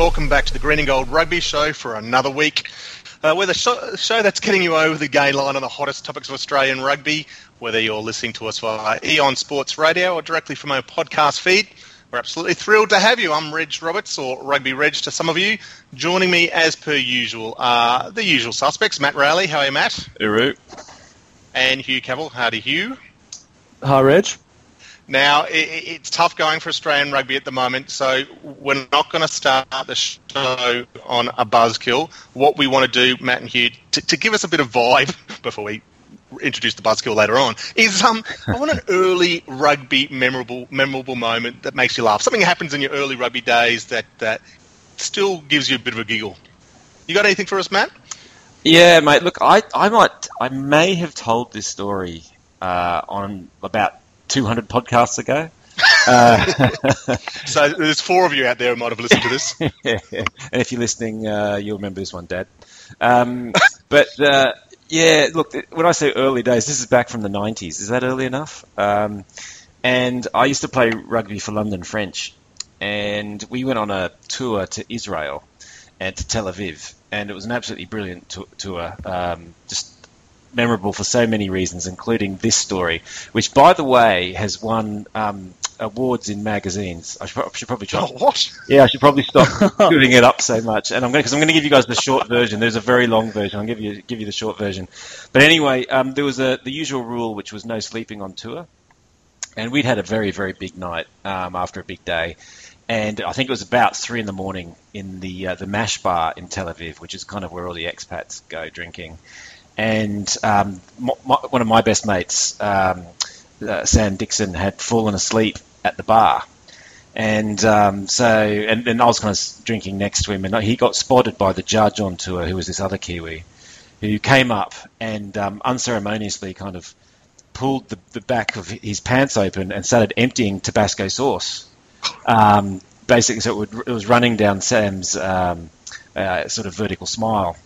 welcome back to the Green and Gold Rugby Show for another week. Uh, we're the show, show that's getting you over the gay line on the hottest topics of Australian rugby, whether you're listening to us via Eon Sports Radio or directly from our podcast feed. We're absolutely thrilled to have you. I'm Reg Roberts, or Rugby Reg to some of you. Joining me, as per usual, are the usual suspects. Matt Rowley, how are you, Matt? Uru. And Hugh Cavill, howdy, Hugh. Hi, Reg. Now, it, it's tough going for Australian rugby at the moment, so we're not going to start the show on a buzzkill. What we want to do, Matt and Hugh, to, to give us a bit of vibe before we introduce the buzzkill later on, is um, I want an early rugby memorable memorable moment that makes you laugh. Something happens in your early rugby days that, that still gives you a bit of a giggle. You got anything for us, Matt? Yeah, mate. Look, I, I might, I may have told this story uh, on about 200 podcasts ago. Uh, so there's four of you out there who might have listened to this. yeah, and if you're listening, uh, you'll remember this one, Dad. Um, but uh, yeah, look, when I say early days, this is back from the 90s. Is that early enough? Um, and I used to play rugby for London French, and we went on a tour to Israel and to Tel Aviv, and it was an absolutely brilliant tour. Um, just memorable for so many reasons, including this story, which, by the way, has won um, awards in magazines. I should, I should probably try. Oh, what? Yeah, I should probably stop doing it up so much. And I'm going because I'm going to give you guys the short version. There's a very long version. I'll give you give you the short version. But anyway, um, there was a the usual rule, which was no sleeping on tour, and we'd had a very very big night um, after a big day. And I think it was about three in the morning in the uh, the Mash Bar in Tel Aviv, which is kind of where all the expats go drinking and um, my, one of my best mates, um, uh, Sam Dixon, had fallen asleep at the bar. And um, so, and, I was kind of drinking next to him, and he got spotted by the judge on tour, who was this other Kiwi, who came up and um, unceremoniously kind of pulled the, the, back of his pants open and started emptying Tabasco sauce. Um, basically, so it, would, it, was running down Sam's um, uh, sort of vertical smile.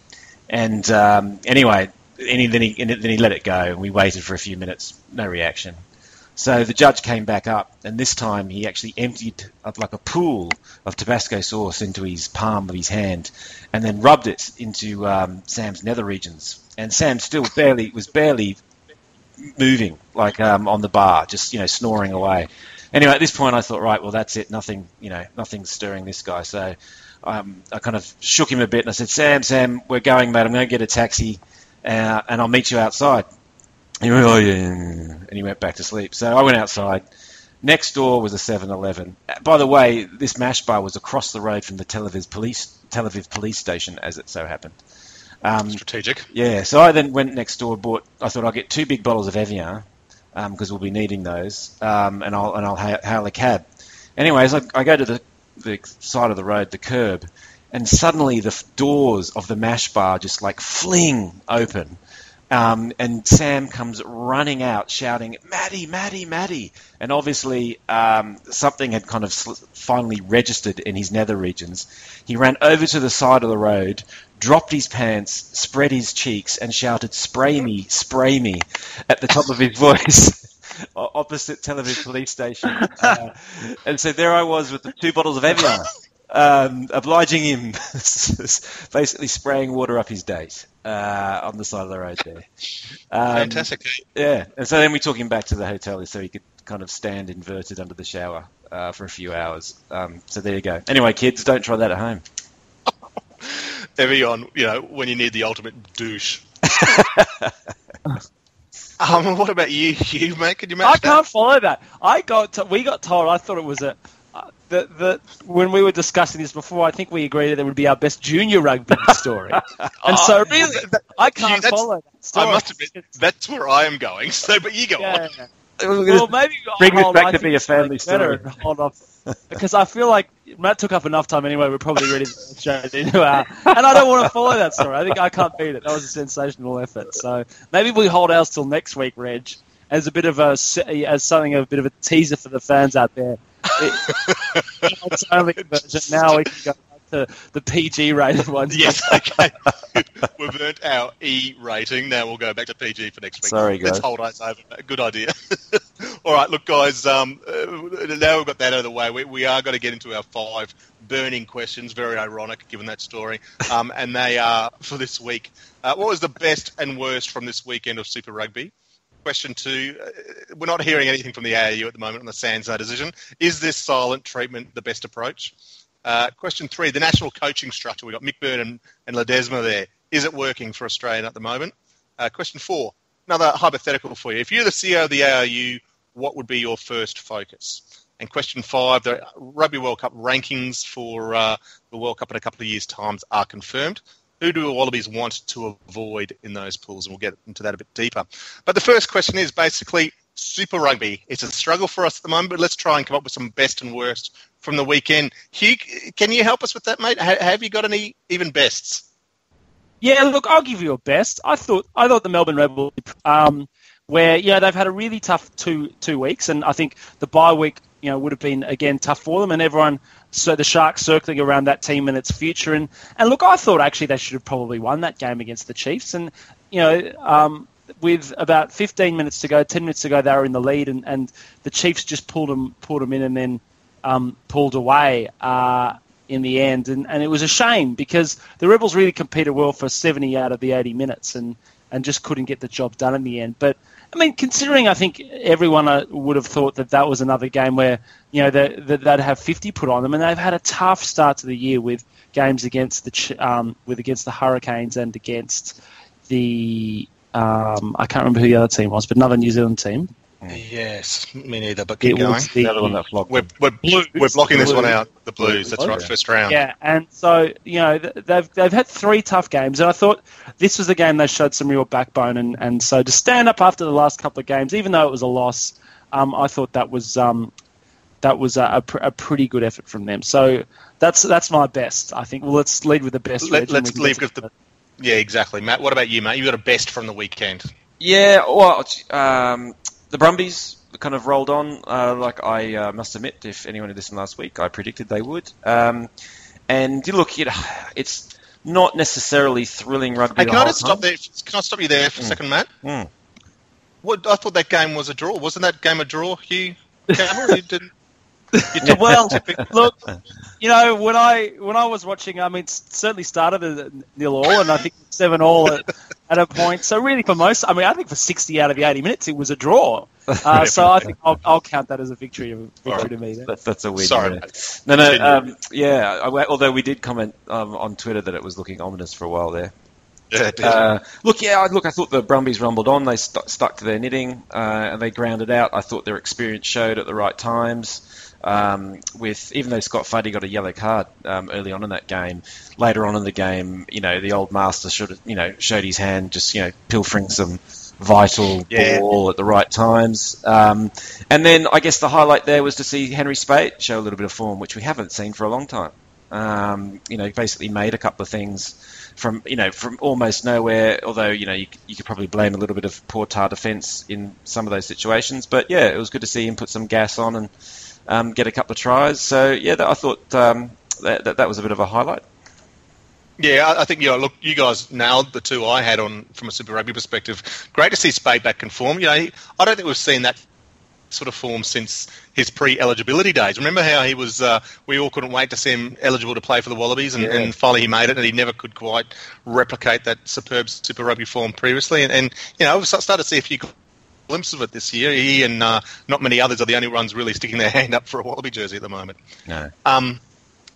And um, anyway, and then, he, and then he let it go, and we waited for a few minutes, no reaction. So the judge came back up, and this time he actually emptied like a pool of Tabasco sauce into his palm of his hand, and then rubbed it into um, Sam's nether regions. And Sam still barely was barely moving, like um, on the bar, just you know snoring away. Anyway, at this point, I thought, right, well, that's it. Nothing, you know, nothing's stirring this guy. So um, I kind of shook him a bit, and I said, Sam, Sam, we're going, mate. I'm going to get a taxi uh, and I'll meet you outside. And he went, oh, yeah, and he went back to sleep. So I went outside. Next door was a 7-Eleven. By the way, this mash bar was across the road from the Tel Aviv police, Tel Aviv police station, as it so happened. Um, Strategic. Yeah, so I then went next door, bought. I thought I'll get two big bottles of Evian because um, we'll be needing those, um, and I'll and I'll hail a cab. Anyways, I, I go to the the side of the road, the curb, and suddenly the doors of the mash bar just like fling open. Um, and Sam comes running out shouting, Maddie, Maddie, Maddie. And obviously, um, something had kind of sl- finally registered in his nether regions. He ran over to the side of the road, dropped his pants, spread his cheeks, and shouted, Spray me, spray me, at the top of his voice. opposite Tel Aviv police station. Uh, and so there I was with the two bottles of Evian um, obliging him, basically spraying water up his date uh, on the side of the road there. Um, Fantastic. Yeah, and so then we took him back to the hotel so he could kind of stand inverted under the shower uh, for a few hours. Um, so there you go. Anyway, kids, don't try that at home. Evian, you know, when you need the ultimate douche. um, what about you, you mate? Could you match I that? can't follow that. I got to, we got told. I thought it was a that, that when we were discussing this before, I think we agreed that it would be our best junior rugby story. and oh, so, really, I can't gee, follow that story. I must admit, that's where I am going. So, but you go yeah. on. Well, maybe bring this back to be a family story. Hold off, because I feel like Matt took up enough time anyway. We're probably ready to straight into our, and I don't want to follow that story. I think I can't beat it. That was a sensational effort. So maybe we hold ours till next week, Reg, as a bit of a as something a bit of a teaser for the fans out there it's only version. Now we can go to the PG rated ones. Yes, okay. We've earned our E rating. Now we'll go back to PG for next week. Sorry, guys. Let's hold us over. Good idea. All right, look, guys. Um, uh, now we've got that out of the way. We, we are going to get into our five burning questions, very ironic given that story. Um, and they are for this week. Uh, what was the best and worst from this weekend of Super Rugby? Question two, uh, we're not hearing anything from the ARU at the moment on the SANZAAR decision. Is this silent treatment the best approach? Uh, question three, the national coaching structure. We've got Mick and, and Ledesma there. Is it working for Australia at the moment? Uh, question four, another hypothetical for you. If you're the CEO of the ARU, what would be your first focus? And question five, the Rugby World Cup rankings for uh, the World Cup in a couple of years' times are confirmed who do Wallabies want to avoid in those pools? And we'll get into that a bit deeper. But the first question is basically Super Rugby. It's a struggle for us at the moment, but let's try and come up with some best and worst from the weekend. Hugh, can you help us with that, mate? Have you got any even bests? Yeah, look, I'll give you a best. I thought I thought the Melbourne Rebels, um, where yeah they've had a really tough two two weeks, and I think the bye week you know would have been again tough for them, and everyone so the Sharks circling around that team and its future. And, and look, I thought actually they should have probably won that game against the Chiefs. And, you know, um, with about 15 minutes to go, 10 minutes to go, they were in the lead, and, and the Chiefs just pulled them, pulled them in and then um, pulled away uh, in the end. And, and it was a shame because the Rebels really competed well for 70 out of the 80 minutes and, and just couldn't get the job done in the end. But I mean, considering I think everyone uh, would have thought that that was another game where you know that they'd have 50 put on them, and they've had a tough start to the year with games against the um, with against the Hurricanes and against the um, I can't remember who the other team was, but another New Zealand team. Yes, me neither. But keep It going. was the- The other one that flogged. We're, we're, Blues. we're blocking this one out. The Blues. That's right. First round. Yeah, and so you know they've they've had three tough games, and I thought this was a game they showed some real backbone, and, and so to stand up after the last couple of games, even though it was a loss, um, I thought that was um, that was a, a, pr- a pretty good effort from them. So that's that's my best. I think. Well, let's lead with the best. Let, let's leave get with the. Yeah, exactly, Matt. What about you, mate? You got a best from the weekend? Yeah, well, um, the Brumbies kind of rolled on. Uh, like I uh, must admit, if anyone had listened last week, I predicted they would. Um, and look, it's not necessarily thrilling rugby. Hey, the can I stop there? Can I stop you there for a Mm. second, Matt? Mm. What, I thought that game was a draw. Wasn't that game a draw, Hugh Cavill? you didn't. You Yeah, well, look, you know, when I when I was watching, I mean, it certainly started at nil all, and I think seven all at, at a point. So really, for most, I mean, I think for sixty out of the eighty minutes, it was a draw. Uh, so I think I'll, I'll count that as a victory, a victory Alright. to me. Then. That's, that's a win. Sorry, yeah. No, no. Um, yeah, I, although we did comment um, on Twitter that it was looking ominous for a while there. Yeah. Uh, look, yeah, I- look, I thought the Brumbies rumbled on. They stu stuck to their knitting uh, and they grounded out. I thought their experience showed at the right times. Um, with even though Scott Fardy got a yellow card um, early on in that game, later on in the game, you know, the old master should have, you know, showed his hand, just you know, pilfering some vital Yeah. ball at the right times. Um, and then I guess the highlight there was to see Henry Speight show a little bit of form, which we haven't seen for a long time. Um, you know, he basically made a couple of things from you know from almost nowhere. Although you know you, you could probably blame a little bit of poor Tah defence in some of those situations. But yeah, it was good to see him put some gas on and um, get a couple of tries. So yeah, that, I thought um, that, that that was a bit of a highlight. Yeah, I think you know, look, you guys nailed the two I had on from a Super Rugby perspective. Great to see Speight back in form. You know, he, I don't think we've seen that sort of form since his pre-eligibility days. Remember how he was? Uh, we all couldn't wait to see him eligible to play for the Wallabies, and, Yeah. and finally he made it, and he never could quite replicate that superb Super Rugby form previously. And, and you know, we've started to see a few glimpses of it this year. He and uh, not many others are the only ones really sticking their hand up for a Wallaby jersey at the moment. No. Um,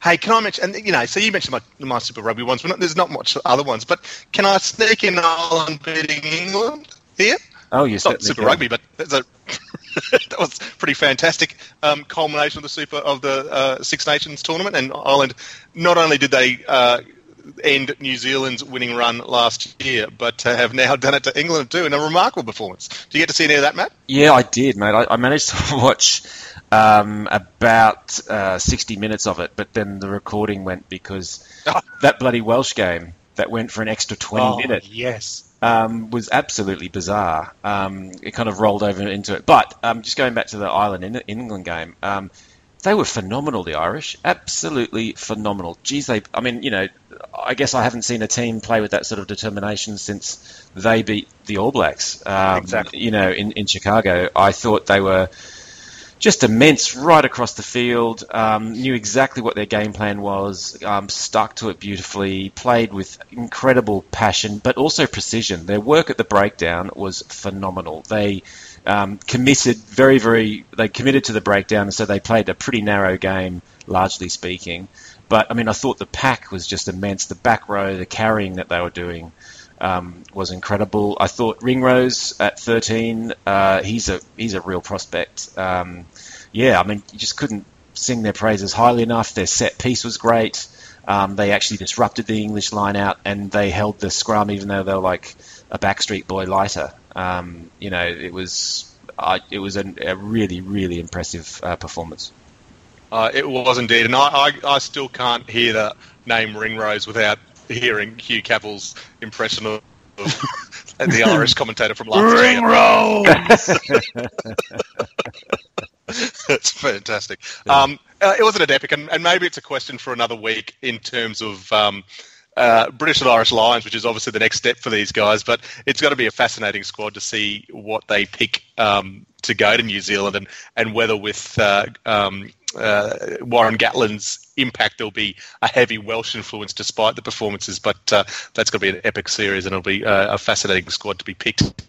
hey, can I mention? And you know, so you mentioned my, my Super Rugby ones. But not, there's not much other ones. But can I sneak in Ireland beating England here? Oh, you It's not Super can. Rugby, but a that was pretty fantastic um, culmination of the Super of the uh, Six Nations tournament. And Ireland, not only did they uh, end New Zealand's winning run last year, but uh, have now done it to England too in a remarkable performance. Do you get to see any of that, Matt? Yeah, I did, mate. I, I managed to watch um, about uh, 60 minutes of it, but then the recording went because Oh. that bloody Welsh game that went for an extra 20 minutes yes. um, was absolutely bizarre. Um, it kind of rolled over into it. But um, just going back to the Ireland in England game, um, they were phenomenal. The Irish, absolutely phenomenal. Geez, they. I mean, you know, I guess I haven't seen a team play with that sort of determination since they beat the All Blacks. Um, Exactly. You know, in in Chicago, I thought they were just immense right across the field. Um, knew exactly what their game plan was, um, stuck to it beautifully, played with incredible passion, but also precision. Their work at the breakdown was phenomenal. They um, committed very, very. They committed to the breakdown, and so they played a pretty narrow game, largely speaking. But I mean, I thought the pack was just immense. The back row, the carrying that they were doing. Um, was incredible. I thought Ringrose at 13, uh, he's a he's a real prospect. Um, yeah, I mean, you just couldn't sing their praises highly enough. Their set piece was great. Um, they actually disrupted the English line out and they held the scrum even though they were like a Backstreet Boy lighter. Um, you know, it was uh, it was a, a, really really impressive uh, performance. Uh, it was indeed, and I, I, I, still can't hear the name Ringrose without hearing Hugh Cavill's impression of, of the Irish commentator from last Ringrose. That's fantastic. Yeah. Um, uh, it wasn't an epic, and, and, maybe it's a question for another week in terms of um, uh, British and Irish Lions, which is obviously the next step for these guys. But it's got to be a fascinating squad to see what they pick um, to go to New Zealand and, and whether with uh, um, uh, Warren Gatland's impact, there'll be a heavy Welsh influence despite the performances. But uh, that's going to be an epic series, and it'll be uh, a fascinating squad to be picked.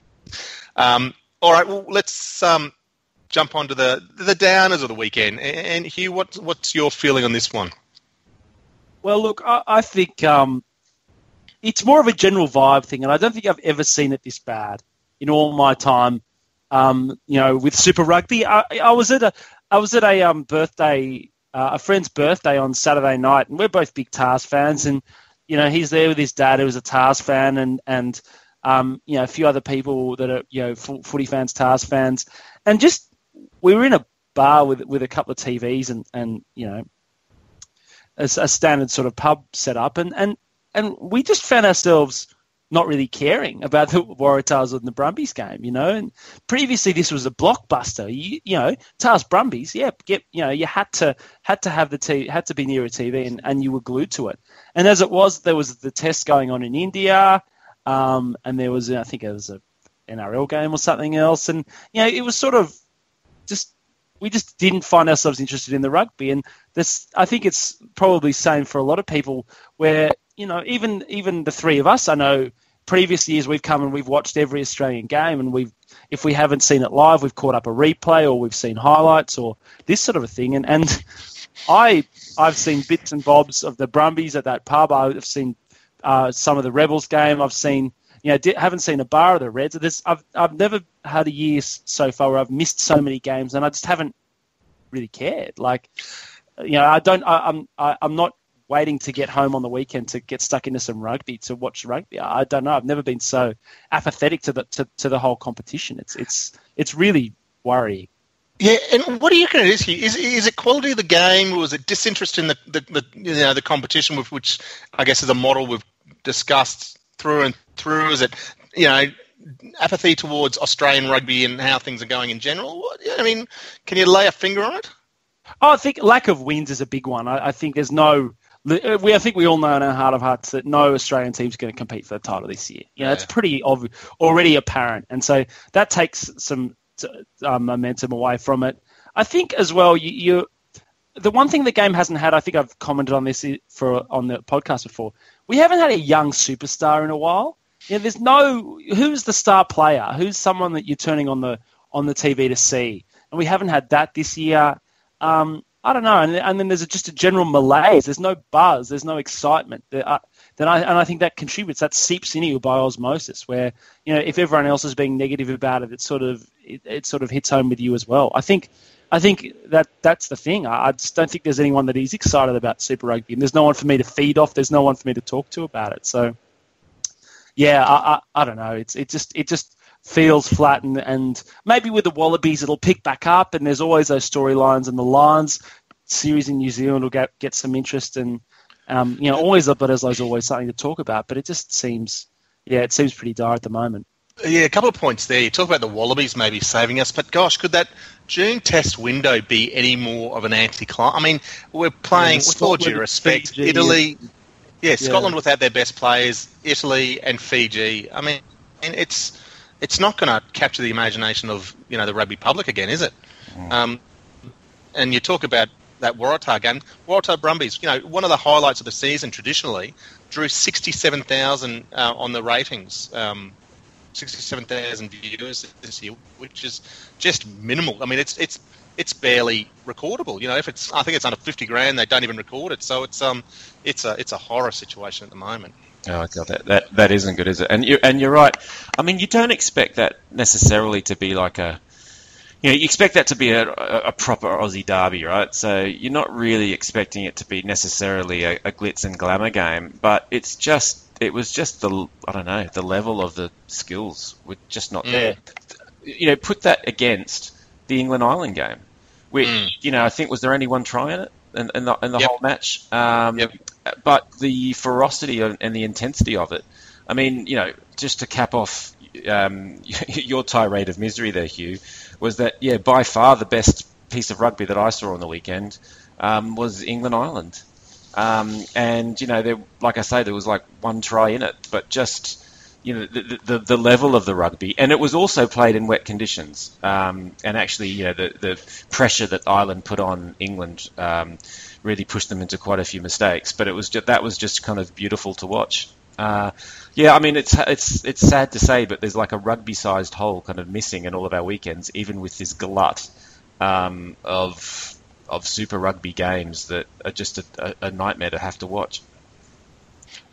Um, all right, well, let's um, jump onto the the downers of the weekend. And Hugh, what's what's your feeling on this one? Well, look, I, I think um, it's more of a general vibe thing, and I don't think I've ever seen it this bad in all my time. Um, you know, with Super Rugby, I, I was at a I was at a um, birthday, uh, a friend's birthday on Saturday night, and we're both big Tahs fans, and you know, he's there with his dad, who was a Tahs fan, and and um, you know, a few other people that are you know footy fans, Tahs fans, and just we were in a bar with with a couple of TVs and and you know a, a standard sort of pub setup, and and and we just found ourselves not really caring about the Waratahs and the Brumbies game, you know. And previously, this was a blockbuster. You, you know, Tahs Brumbies, yeah, get you know, you had to had to have the t- had to be near a TV, and, and you were glued to it. And as it was, there was the test going on in India, um, and there was I think it was a NRL game or something else, and you know, it was sort of just we just didn't find ourselves interested in the rugby, and this I think it's probably same for a lot of people. Where you know even even the three of us, I know previous years we've come and we've watched every Australian game, and we've if we haven't seen it live, we've caught up a replay or we've seen highlights or this sort of a thing, and and I I've seen bits and bobs of the Brumbies at that pub. I've seen uh, some of the Rebels game. I've seen you know, haven't seen a bar of the Reds. I've, I've never had a year so far where I've missed so many games, and I just haven't really cared. Like, you know, I don't, I, I'm, I, I'm not waiting to get home on the weekend to get stuck into some rugby to watch rugby. I, I don't know. I've never been so apathetic to the to, to the whole competition. It's it's it's really worrying. Yeah, and what do you is here? Is, is it quality of the game, or is it disinterest in the, the, the you know the competition, with which I guess is a model we've discussed through and through? Is it, you know, apathy towards Australian rugby and how things are going in general? I mean, can you lay a finger on it? Oh, I think lack of wins is a big one. I, I think there's no. We, I think we all know in our heart of hearts that no Australian team's going to compete for the title this year. You know, yeah. it's pretty obvious, already apparent, and so that takes some uh, momentum away from it. I think as well, you, you the one thing the game hasn't had, I think I've commented on this for on the podcast before. We haven't had a young superstar in a while. Yeah, there's no who's the star player, who's someone that you're turning on the on the TV to see, and we haven't had that this year. Um, I don't know, and, and then there's a, just a general malaise. There's no buzz. There's no excitement. There are, then I and I think that contributes. That seeps in you by osmosis. Where you know if everyone else is being negative about it, it sort of it, it sort of hits home with you as well. I think I think that that's the thing. I, I, just don't think there's anyone that is excited about Super Rugby, and there's no one for me to feed off. There's no one for me to talk to about it. So, yeah, I, I, I don't know. It's it just it just feels flat, and, and maybe with the Wallabies it'll pick back up, and there's always those storylines, and the Lions series in New Zealand will get get some interest, and um, you know, always, but there's always something to talk about. But it just seems, yeah, it seems pretty dire at the moment. Yeah, a couple of points there. You talk about the Wallabies maybe saving us, but gosh, could that June test window be any more of an anti-climb? I mean, we're playing, yeah, with all due respect, Fiji, Italy. Yeah, yeah, Scotland without their best players, Italy and Fiji. I mean, it's it's not going to capture the imagination of you know the rugby public again, is it? Mm. Um, and you talk about that Waratah game. Waratah Brumbies, you know, one of the highlights of the season traditionally drew 67,000 uh, on the ratings. Um, 67,000 viewers this year, which is just minimal. I mean, it's it's it's barely recordable. You know, if it's I think it's under 50 grand, they don't even record it. So it's um it's a it's a horror situation at the moment. Oh god, that, that that isn't good, is it? And you and you're right. I mean, you don't expect that necessarily to be like a you know, you expect that to be a, a, proper Aussie derby, right? So you're not really expecting it to be necessarily a, a, glitz and glamour game, but it's just, it was just the, I don't know, the level of the skills were just not there. You know, put that against the England Ireland game, which, mm. you know, I think was there only one try in it in, in the, in the yep. whole match? Um, yep. But the ferocity and the intensity of it, I mean, you know, just to cap off um, your tirade of misery there, Hugh, was that yeah, by far the best piece of rugby that I saw on the weekend um, was England Ireland, um, and you know, there, like I say, there was like one try in it, but just you know the, the, the level of the rugby, and it was also played in wet conditions, um, and actually, you know, the the pressure that Ireland put on England um, really pushed them into quite a few mistakes, but it was just, that was just kind of beautiful to watch. Uh, yeah, I mean it's it's it's sad to say, but there's like a rugby-sized hole kind of missing in all of our weekends, even with this glut um, of of Super Rugby games that are just a, a, nightmare to have to watch.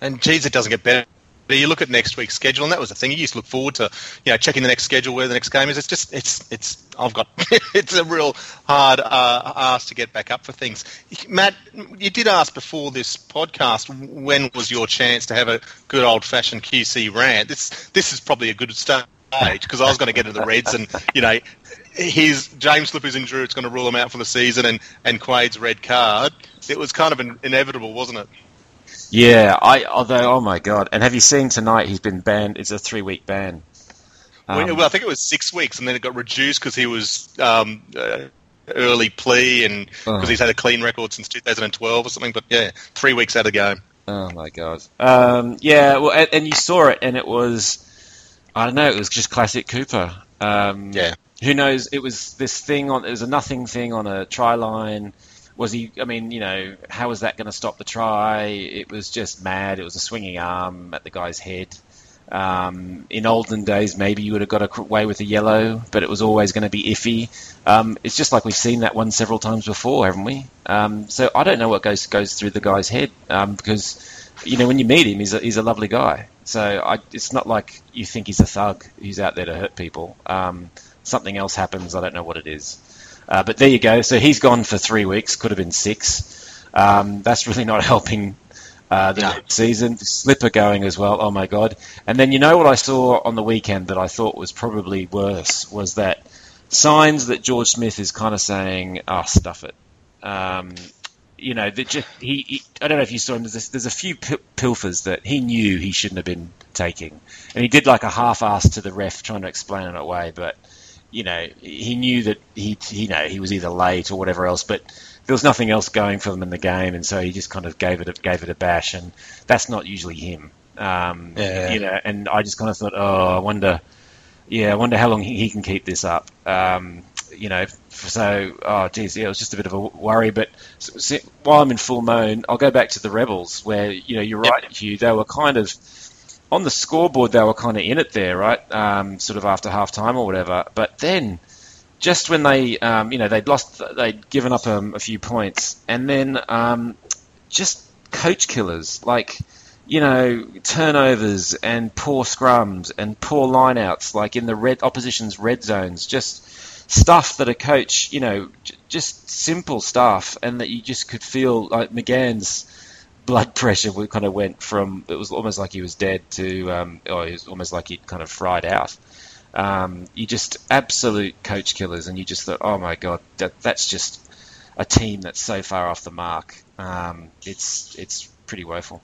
And geez, it doesn't get better you look at next week's schedule, and that was the thing. You used to look forward to, you know, checking the next schedule where the next game is. It's just, it's, it's. I've got, it's a real hard uh, ask to get back up for things. Matt, you did ask before this podcast when was your chance to have a good old fashioned QC rant. This, this is probably a good stage because I was going to get into the Reds, and you know, his James Slipper's injury, it's going to rule him out for the season, and and Quade's red card. It was kind of an, inevitable, wasn't it? Yeah, I although oh my god! And have you seen tonight? He's been banned. It's a three week ban. Um, well, I think it was six weeks, and then it got reduced because he was um, uh, early plea and because oh. he's had a clean record since 2012 or something. But yeah, three weeks out of the game. Oh my god! Um, yeah, well, and, and, you saw it, and it was I don't know, it was just classic Cooper. Um, yeah. Who knows? It was this thing on. It was a nothing thing on a try line was he? I mean, you know, how was that going to stop the try? It was just mad. It was a swinging arm at the guy's head. Um, in olden days, maybe you would have got away with a yellow, but it was always going to be iffy. Um, it's just like we've seen that one several times before, haven't we? Um, so I don't know what goes goes through the guy's head um, because you know when you meet him, he's a, he's a lovely guy. So I, it's not like you think he's a thug who's out there to hurt people. Um, something else happens. I don't know what it is. Uh, but there you go. So he's gone for three weeks. Could have been six. Um, that's really not helping uh, the no. season. Slipper going as well. Oh my god! And then you know what I saw on the weekend that I thought was probably worse was that signs that George Smith is kind of saying, "Ah, oh, stuff it." Um, you know, just, he, he, I don't know if you saw him. There's a, there's a few pilfers that he knew he shouldn't have been taking, and he did like a half-ass to the ref trying to explain it away, but you know, he knew that he, you know, he was either late or whatever else, but there was nothing else going for them in the game, and so he just kind of gave it a, gave it a bash, and that's not usually him. Um, yeah. You know, and I just kind of thought, oh, I wonder, yeah, I wonder how long he, he can keep this up. Um, you know, so oh geez, yeah, it was just a bit of a worry. But while I'm in full moan, I'll go back to the Rebels, where you know you're right, yep. Hugh. They were kind of on the scoreboard they were kind of in it there, right? Um, sort of after half time or whatever. But then, just when they, um, you know, they'd lost, they'd given up um, a few points, and then um, just coach killers like, you know, turnovers and poor scrums and poor lineouts, like in the red opposition's red zones, just stuff that a coach, you know, j- just simple stuff, and that you just could feel like McGahan's blood pressure kind of went from it was almost like he was dead to um, or it was almost like he'd kind of fried out. Um, you just absolute coach killers, and you just thought, oh my god, that, that's just a team that's so far off the mark. Um, it's it's pretty woeful.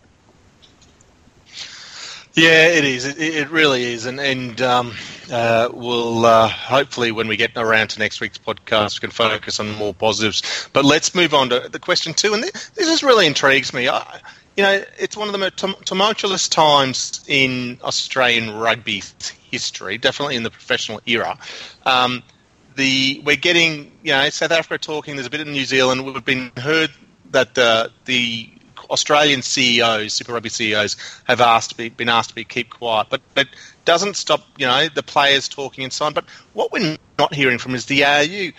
Yeah, it is. It, it really is, and and um, uh, we'll uh, hopefully when we get around to next week's podcast, we can focus on more positives. But let's move on to the question two, and this, this just really intrigues me. I, you know, it's one of the most tumultuous times in Australian rugby history, definitely in the professional era. Um, the we're getting you know South Africa talking. There's a bit in New Zealand. We've been heard that the the Australian CEOs, Super Rugby CEOs, have asked be, been asked to be keep quiet, but but doesn't stop you know the players talking and so on. But what we're not hearing from is the ARU.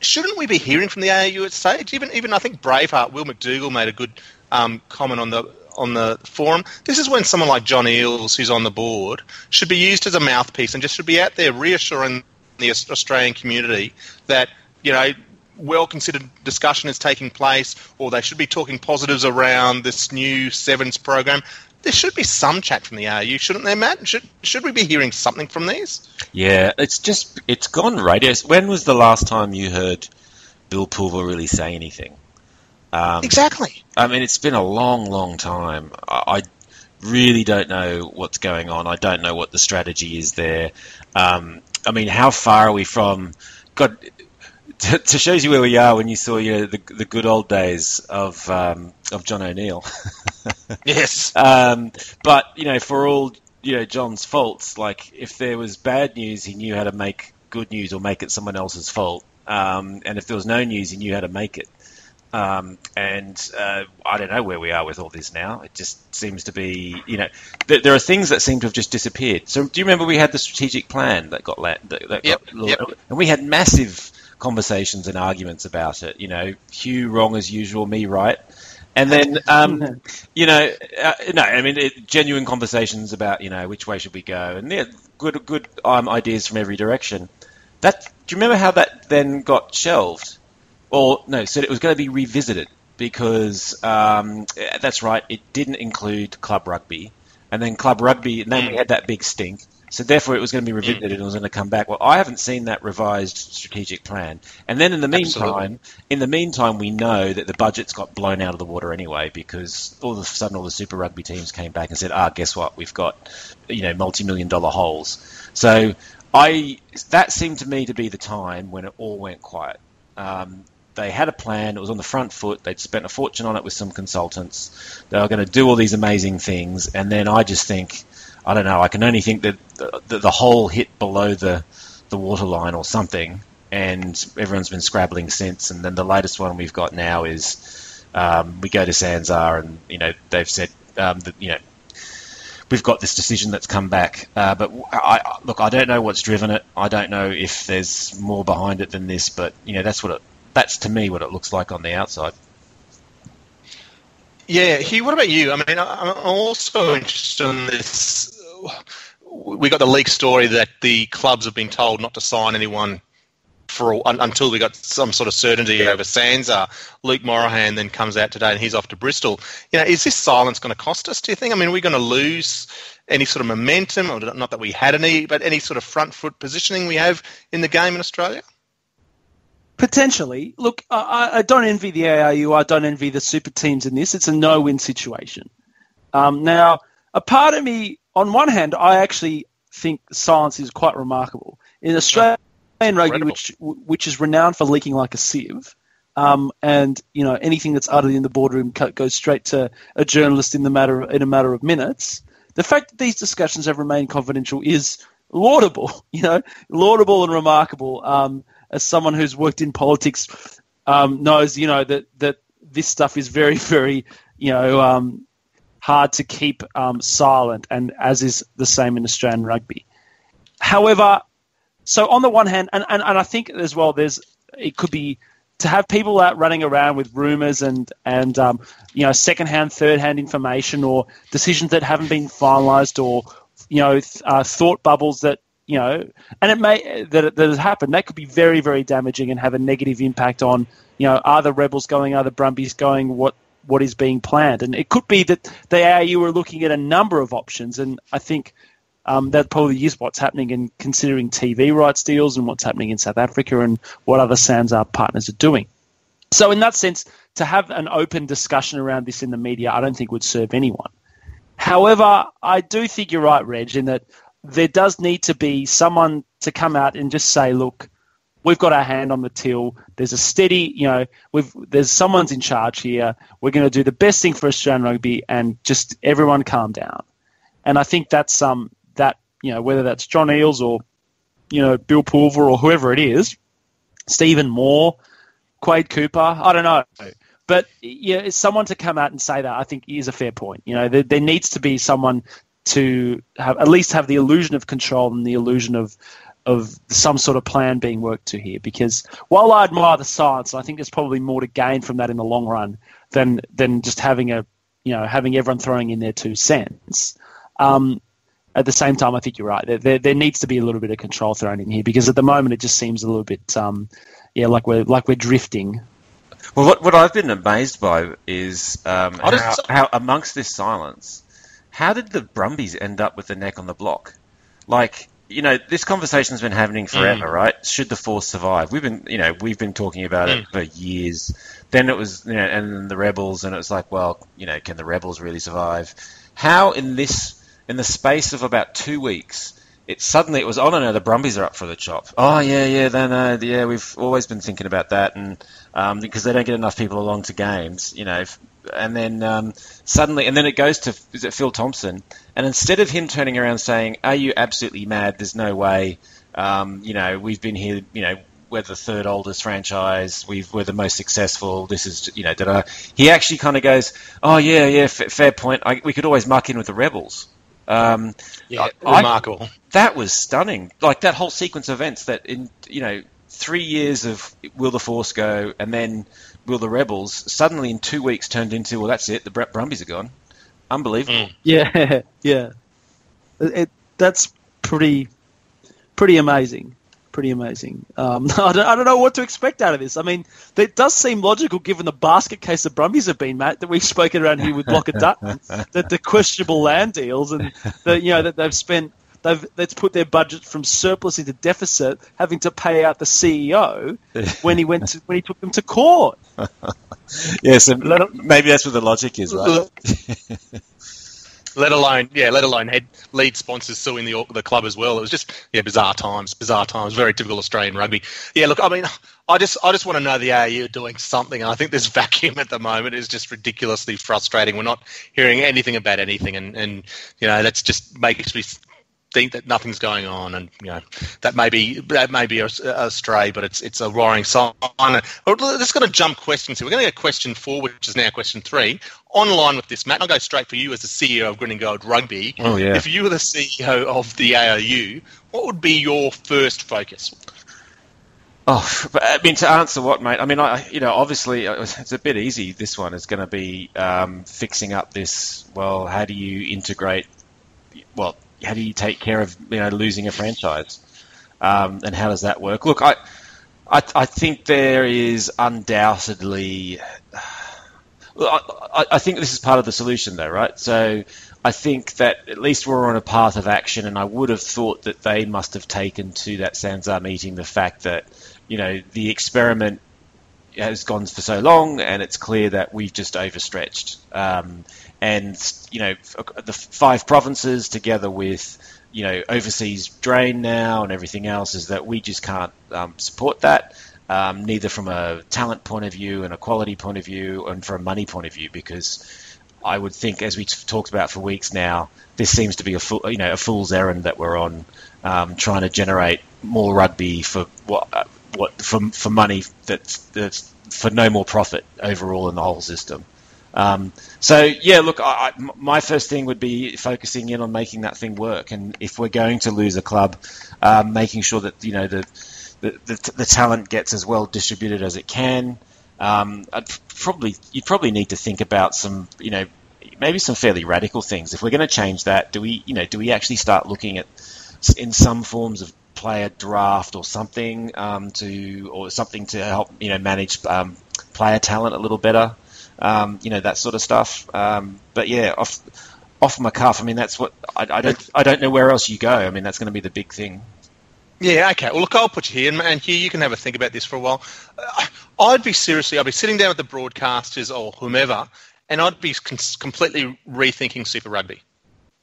Shouldn't we be hearing from the ARU at stage? Even even I think Braveheart Will McDougall made a good um, comment on the on the forum. This is when someone like John Eales, who's on the board, should be used as a mouthpiece and just should be out there reassuring the Australian community that you know well considered discussion is taking place, or they should be talking positives around this new Sevens program. There should be some chat from the AU, shouldn't there, Matt? Should should we be hearing something from these? Yeah, it's just it's gone radio. When was the last time you heard Bill Pulver really say anything? Um, exactly. I mean, it's been a long, long time. I, I, really don't know what's going on. I don't know what the strategy is there. Um, I mean, how far are we from? God, to, to shows you where we are when you saw you know, the, the good old days of um, of John O'Neill. yes. Um, but you know, for all you know John's faults, like if there was bad news, he knew how to make good news or make it someone else's fault. Um, and if there was no news, he knew how to make it. Um, and uh, I don't know where we are with all this now. It just seems to be, you know, th- there are things that seem to have just disappeared. So do you remember we had the strategic plan that got let, that, that yep, got, yep. and we had massive conversations and arguments about it. You know, Hugh wrong as usual, me right. And then, um, you know, uh, no, I mean, it, genuine conversations about, you know, which way should we go, and yeah, good, good um, ideas from every direction. That do you remember how that then got shelved? Or no, said it was going to be revisited because um, that's right, it didn't include club rugby, and then club rugby, and then we had that big stink. So therefore, it was going to be revisited and it was going to come back. Well, I haven't seen that revised strategic plan. And then in the meantime, Absolutely. in the meantime, we know that the budget's got blown out of the water anyway because all of a sudden all the Super Rugby teams came back and said, "Ah, guess what? We've got you know multi-million dollar holes." So I that seemed to me to be the time when it all went quiet. Um, they had a plan. It was on the front foot. They'd spent a fortune on it with some consultants. They were going to do all these amazing things, and then I just think, I don't know. I can only think that the, the, the hole hit below the the waterline or something, and everyone's been scrabbling since. And then the latest one we've got now is um, we go to Sanzar, and you know they've said um, that you know we've got this decision that's come back. Uh, but I, look, I don't know what's driven it. I don't know if there's more behind it than this. But you know, that's what it that's to me what it looks like on the outside. Yeah, Hugh. What about you? I mean, I'm also interested in this. We got the leak story that the clubs have been told not to sign anyone for until we got some sort of certainty over SANZAAR. Luke Morahan then comes out today and he's off to Bristol. You know, is this silence going to cost us? Do you think? I mean, are we going to lose any sort of momentum, or not that we had any, but any sort of front foot positioning we have in the game in Australia? Potentially. Look, I, I, don't envy the ARU. I don't envy the super teams in this. It's a no-win situation. Um, now, a part of me, on one hand, I actually think silence is quite remarkable. In Australian rugby, which which is renowned for leaking like a sieve, um, and you know anything that's uttered in the boardroom goes straight to a journalist in the matter of, in a matter of minutes. The fact that these discussions have remained confidential is laudable. You know, laudable and remarkable. Um, as someone who's worked in politics um, knows, you know that that this stuff is very, very, you know, um, hard to keep um, silent, and as is the same in Australian rugby. However, so on the one hand, and, and, and I think as well, there's it could be to have people out running around with rumors and and um, you know secondhand, third-hand information or decisions that haven't been finalised or you know uh, thought bubbles that you know, and it may that that has happened. That could be very, very damaging and have a negative impact on, you know, are the rebels going, are the Brumbies going, what what is being planned, and it could be that the ARU are looking at a number of options, and I think um, that probably is what's happening in considering TV rights deals and what's happening in South Africa and what other SANZAAR partners are doing. So, in that sense, to have an open discussion around this in the media, I don't think would serve anyone. However, I do think you're right, Reg, in that there does need to be someone to come out and just say, look, we've got our hand on the till. There's a steady, you know, we've there's someone's in charge here. We're going to do the best thing for Australian rugby, and just everyone calm down. And I think that's um that you know whether that's John Eales or you know, Bill Pulver or whoever it is, Stephen Moore, Quade Cooper. I don't know. But yeah, someone to come out and say that I think is a fair point. You know, there, there needs to be someone to have at least have the illusion of control and the illusion of of some sort of plan being worked to here. Because while I admire the science, I think there's probably more to gain from that in the long run than than just having a you know having everyone throwing in their two cents. Um, at the same time, I think you're right. There, there, there, needs to be a little bit of control thrown in here because at the moment it just seems a little bit, um, yeah, like we're like we're drifting. Well, what, what I've been amazed by is um, how, how, amongst this silence, how did the Brumbies end up with the neck on the block? Like, you know, this conversation's been happening forever, mm. right? Should the force survive? We've been, you know, we've been talking about mm. it for years. Then it was, you know, and the rebels, and it was like, well, you know, can the rebels really survive? How in this in the space of about two weeks, it suddenly it was oh no no the Brumbies are up for the chop. Oh yeah yeah no no yeah we've always been thinking about that and um, because they don't get enough people along to games you know and then um, suddenly and then it goes to is it Phil Thompson and instead of him turning around saying are you absolutely mad there's no way um, you know we've been here you know we're the third oldest franchise. we are the most successful. This is, you know, da He actually kind of goes, oh yeah, yeah, f- fair point. I, we could always muck in with the rebels. Um, yeah, I, remarkable. that was stunning. Like that whole sequence of events that in you know three years of will the Force go and then will the Rebels suddenly in two weeks turned into well that's it the Brumbies are gone. Unbelievable. Mm. Yeah, yeah. It, it, that's pretty pretty amazing pretty amazing. Um, I, don't, I, don't, know what to expect out of this. I mean, it does seem logical given the basket case the Brumbies have been, Matt, that we've spoken around here with Blocker Dutton, that the questionable land deals and that you know that they've spent. They've let's put their budget from surplus into deficit, having to pay out the CEO when he went to, when he took them to court. yes, yeah, so maybe that's what the logic is, right? let alone yeah, let alone head lead sponsors suing the the club as well. It was just yeah, bizarre times, bizarre times, very typical Australian rugby. Yeah, look, I mean, I just I just want to know the AU doing something. I think this vacuum at the moment is just ridiculously frustrating. We're not hearing anything about anything, and and you know that's just makes me think that nothing's going on, and you know that may be that may be a, a stray, but it's it's a roaring sign. Just going to jump questions here. We're going to go question four, which is now question three. Online with this, Matt, I'll go straight for you as the CEO of Green and Gold Rugby. Oh yeah. If you were the CEO of the ARU, what would be your first focus? Oh, I mean, to answer what, mate? I mean, I, you know, obviously uh, it's a bit easy. This one is going to be um, fixing up this. Well, how do you integrate? Well, how do you take care of you know losing a franchise, um, and how does that work? Look, I, I, I think there is undoubtedly. I, I think this is part of the solution, though, right? So I think that at least we're on a path of action, and I would have thought that they must have taken to that SANZAAR meeting the fact that you know the experiment has gone for so long, and it's clear that we've just overstretched. Um, and you know the five provinces together with you know overseas drain now and everything else is that we just can't um, support that. Um, neither from a talent point of view and a quality point of view and from a money point of view because I would think as we talked about for weeks now this seems to be a full, you know a fool's errand that we're on um, trying to generate more rugby for what uh, what for, for money that's, that's for no more profit overall in the whole system. Um, so yeah, look, I, I, my first thing would be focusing in on making that thing work, and if we're going to lose a club, um, making sure that you know the, the, the the talent gets as well distributed as it can. Um, I'd probably you'd probably need to think about some you know maybe some fairly radical things. If we're going to change that, do we you know do we actually start looking at in some forms of player draft or something um, to or something to help you know manage um, player talent a little better? um, you know that sort of stuff. Um, but yeah, off off my cuff, I mean that's what I, I, don't I don't know where else you go. I mean that's going to be the big thing. Yeah, okay. Well, look, I'll put you here, and, and here you can have a think about this for a while. Uh, I'd be seriously, I'd be sitting down with the broadcasters or whomever, and I'd be completely rethinking Super Rugby.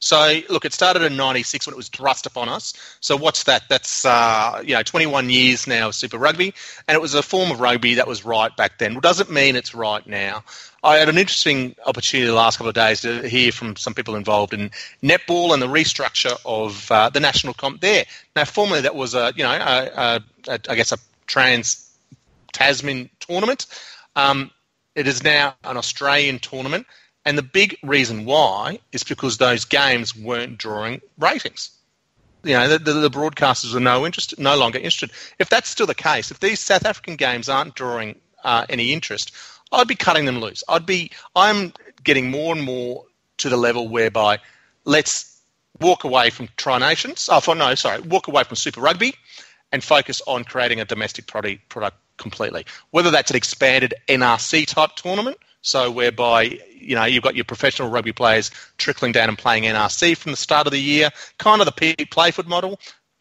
So, look, it started in '96 when it was thrust upon us. So, what's that? That's uh, you know 21 years now of Super Rugby, and it was a form of rugby that was right back then. It doesn't mean it's right now. I had an interesting opportunity the last couple of days to hear from some people involved in netball and the restructure of uh, the national comp there. Now, formerly that was a you know a, a, a, I guess a trans Tasman tournament. Um, it is now an Australian tournament and the big reason why is because those games weren't drawing ratings. You know, the, the, the broadcasters are no interest, no longer interested. If that's still the case, if these South African games aren't drawing uh, any interest, I'd be cutting them loose. I'd be, I'm getting more and more to the level whereby let's walk away from Tri Nations. Oh, for, no, sorry, walk away from Super Rugby and focus on creating a domestic product, product completely. Whether that's an expanded NRC type tournament so whereby you know you've got your professional rugby players trickling down and playing NRC from the start of the year, kind of the Playford model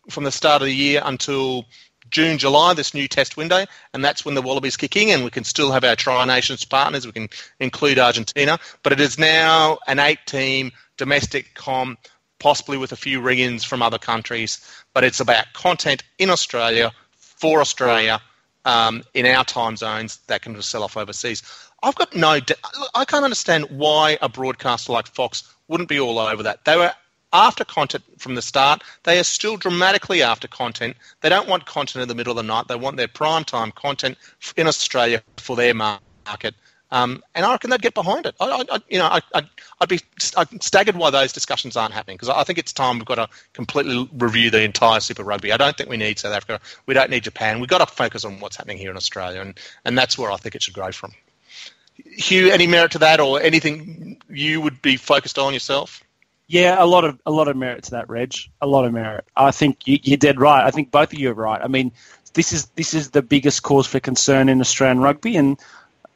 from the start of the year until June, July, this new test window, and that's when the Wallabies kick in, and we can still have our Tri Nations partners. We can include Argentina, but it is now an eight-team domestic com, possibly with a few ring-ins from other countries. But it's about content in Australia for Australia um, in our time zones that can sell off overseas. I've got no. I can't understand why a broadcaster like Fox wouldn't be all over that. They were after content from the start. They are still dramatically after content. They don't want content in the middle of the night. They want their prime time content in Australia for their market. Um, and I reckon they'd get behind it. I, I you know, I, would I'd be I'd staggered why those discussions aren't happening because I think it's time we've got to completely review the entire Super Rugby. I don't think we need South Africa. We don't need Japan. We've got to focus on what's happening here in Australia, and, and that's where I think it should grow from. Hugh, any merit to that, or anything you would be focused on yourself? Yeah, a lot of a lot of merit to that, Reg. A lot of merit. I think you, you're dead right. I think both of you are right. I mean, this is this is the biggest cause for concern in Australian rugby, and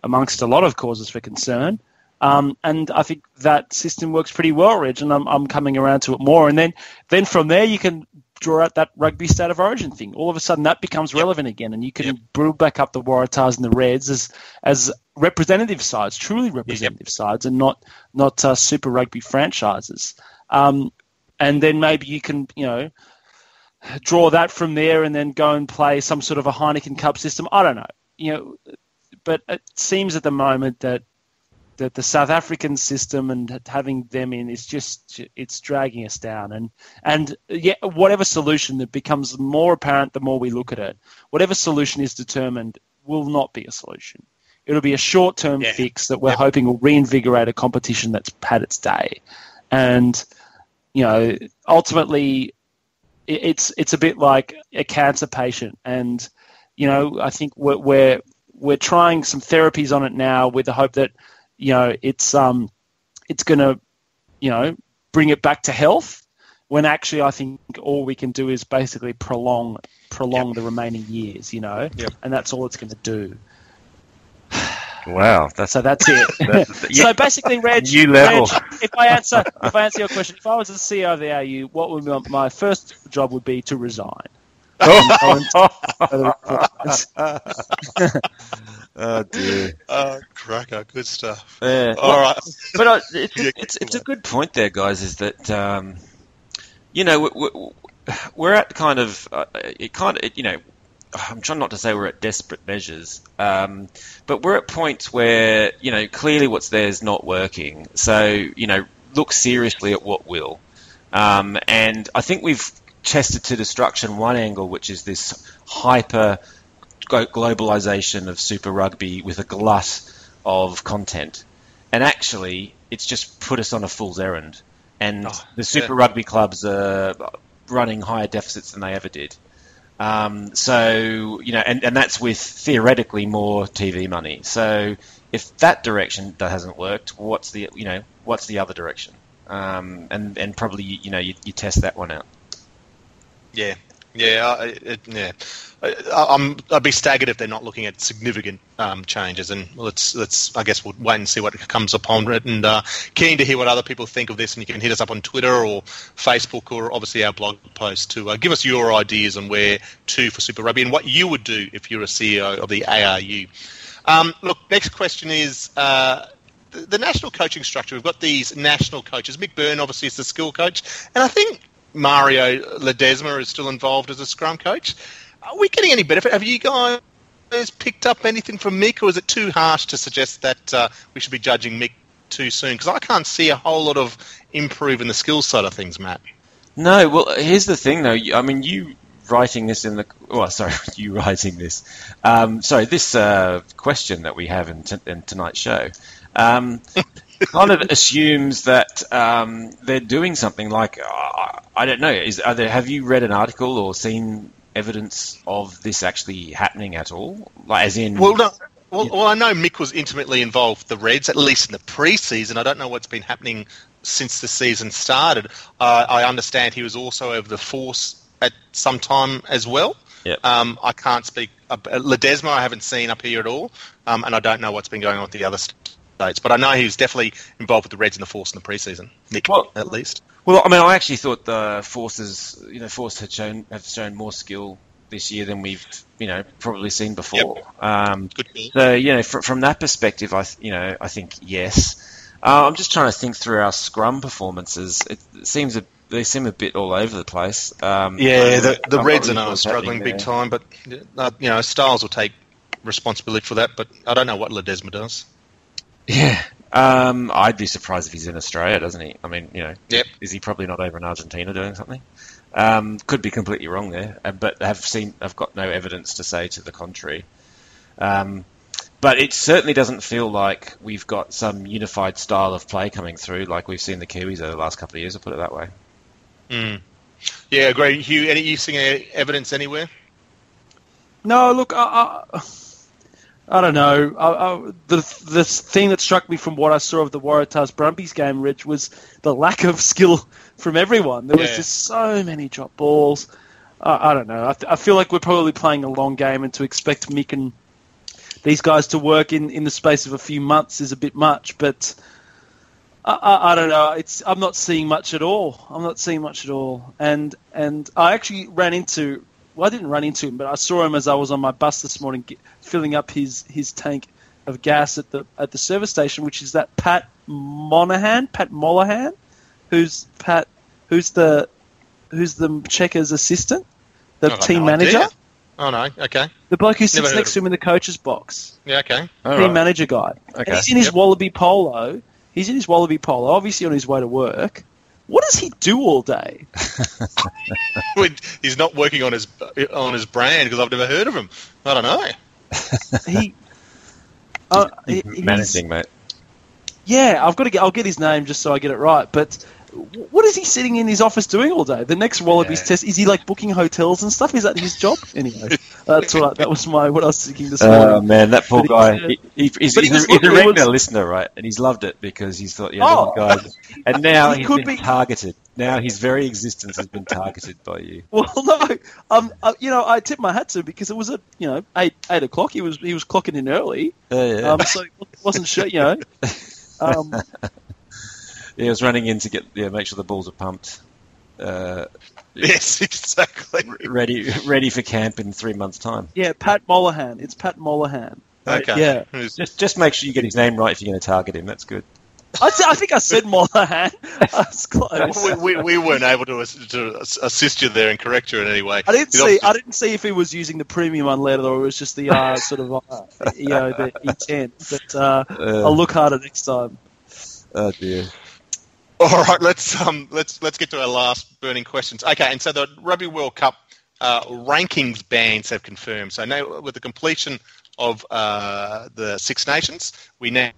amongst a lot of causes for concern. Um, and I think that system works pretty well, Reg, and I'm, I'm coming around to it more. And then, then from there, you can draw out that rugby state of origin thing. All of a sudden, that becomes yep. relevant again, and you can yep. build back up the Waratahs and the Reds as as representative sides, truly representative yep. sides, and not not uh, Super Rugby franchises. Um, and then maybe you can, you know, draw that from there, and then go and play some sort of a Heineken Cup system. I don't know, you know, but it seems at the moment that that the South African system and having them in is just it's dragging us down and and yeah whatever solution that becomes more apparent the more we look at it whatever solution is determined will not be a solution it'll be a short term yeah. fix that we're yep. hoping will reinvigorate a competition that's had its day and you know ultimately it's it's a bit like a cancer patient and you know I think we're, we're we're trying some therapies on it now with the hope that you know, it's um, it's going to, you know, bring it back to health. When actually, I think all we can do is basically prolong prolong yep. the remaining years. You know, yep. and that's all it's going to do. Wow, that's so that's it. That's, yeah. So basically, Reg, New level. Reg, if I answer if I answer your question, if I was the CEO of the AU, what would my, my first job would be to resign. Oh dear. Oh, cracker, good stuff. Yeah. All right. But it's, yeah, it's, it's a good point there, guys. Is that um, you know we're, we're, at kind of uh, it kind of you know I'm trying not to say we're at desperate measures, um, but we're at points where you know clearly what's there is not working. So you know look seriously at what will, um, and I think we've tested to destruction one angle, which is this hyper globalization of Super Rugby with a glut of content. And actually, it's just put us on a fool's errand. And oh, the Super yeah. Rugby clubs are running higher deficits than they ever did. Um, so, you know, and, and that's with theoretically more TV money. So if that direction that hasn't worked, what's the, you know, what's the other direction? Um, and, and probably, you know, you, you test that one out. Yeah, yeah, it, yeah. I, would be staggered if they're not looking at significant um, changes, and let's let's I guess we'll wait and see what comes upon it. And uh, keen to hear what other people think of this, and you can hit us up on Twitter or Facebook or obviously our blog post to uh, give us your ideas on where to for Super Rugby and what you would do if you're a CEO of the ARU. Um, look, next question is. Uh, the national coaching structure. We've got these national coaches. Mick Byrne obviously is the skill coach, and I think Mario Ledesma is still involved as a scrum coach. Are we getting any benefit? Have you guys picked up anything from Mick, or is it too harsh to suggest that uh, we should be judging Mick too soon? Because I can't see a whole lot of improve in the skills side of things, Matt. No, well, here's the thing, though. I mean, you writing this in the well, sorry, you writing this. Um, sorry, this uh, question that we have in, t- in tonight's show um, kind of assumes that um, they're doing something like uh, I don't know. Is there, have you read an article or seen evidence of this actually happening at all? Like, as in, well, no. Well, well, I know Mick was intimately involved with the Reds, at least in the pre-season. I don't know what's been happening since the season started. Uh, I understand he was also over the Force at some time as well. Yep. Um, I can't speak. Uh, Ledesma, I haven't seen up here at all, um, and I don't know what's been going on with the other states. But I know he was definitely involved with the Reds and the Force in the preseason. Nick, well, at least. Well, I mean, I actually thought the Forces, you know, Force had shown have shown more skill this year than we've, you know, probably seen before. Yep. Um, so, you know, fr- from that perspective, I, you know, I think yes. Uh, I'm just trying to think through our scrum performances. It, it seems a, they seem a bit all over the place. Um, yeah, the, the Reds really are struggling big time, but uh, you know Stiles will take responsibility for that. But I don't know what Ledesma does. Yeah, um, I'd be surprised if he's in Australia, doesn't he? I mean, you know, yep. is he probably not over in Argentina doing something? Um, could be completely wrong there, uh, but have seen, I've got no evidence to say to the contrary. Um, but it certainly doesn't feel like we've got some unified style of play coming through like we've seen the Kiwis over the last couple of years. I'll put it that way. Mm. Yeah, great. Hugh, any you seeing evidence anywhere? No, look, I, I, I don't know. I, the the thing that struck me from what I saw of the Waratahs Brumbies game, Rich, was the lack of skill from everyone. There was yeah. just so many drop balls. I don't know. I, I feel like we're probably playing a long game, and to expect Mick and these guys to work in, in the space of a few months is a bit much, but I, I, I, don't know. It's I'm not seeing much at all. I'm not seeing much at all. And and I actually ran into well, I didn't run into him, but I saw him as I was on my bus this morning, get, filling up his, his tank of gas at the at the service station, which is that Pat Monahan, Pat Molihan, who's Pat, who's the who's the Cheika's assistant, the team no manager. Idea. Oh no, okay. The bloke who sits next to him in the coach's box. Yeah, okay. All Team right. manager guy. Okay. And he's in his yep. wallaby polo. He's in his wallaby polo, obviously on his way to work. What does he do all day? he's not working on his on his brand because I've never heard of him. I don't know. he, uh, managing, mate. Yeah, I've got to get. I'll get his name just so I get it right. But what is he sitting in his office doing all day? The next Wallabies yeah. test is he like booking hotels and stuff? Is that his job? Anyway, that's what that was my what I was thinking this oh, morning. Oh man, that poor but guy. He, he, he's, he's, was, a, he's a regular was, listener, right? And he's loved it because he's thought, yeah, oh, guy. And now he has been be. targeted. Now his very existence has been targeted by you. Well, no, um, uh, you know, I tipped my hat to him because it was at you know eight eight o'clock. He was he was clocking in early. Uh, yeah. Um, so it wasn't sure, you know. Um, he was running in to get yeah, make sure the balls are pumped. Uh, yes, exactly. Ready, ready for camp in three months' time. Yeah, Pat Molihan. It's Pat Molihan. Okay. Yeah. Just, just make sure you get his name right if you're going to target him. That's good. I, th- I think I said Molahan. I was close. We, we, we, weren't able to, to assist you there and correct you in any way. I didn't see. Obviously... I didn't see if he was using the premium unleaded or it was just the uh, sort of uh, you know the intent. But uh, uh, I'll look harder next time. Oh dear. All right, let's um, let's let's get to our last burning questions. Okay, and so the Rugby World Cup uh, rankings bands have confirmed. So now, with the completion of uh, the Six Nations, we now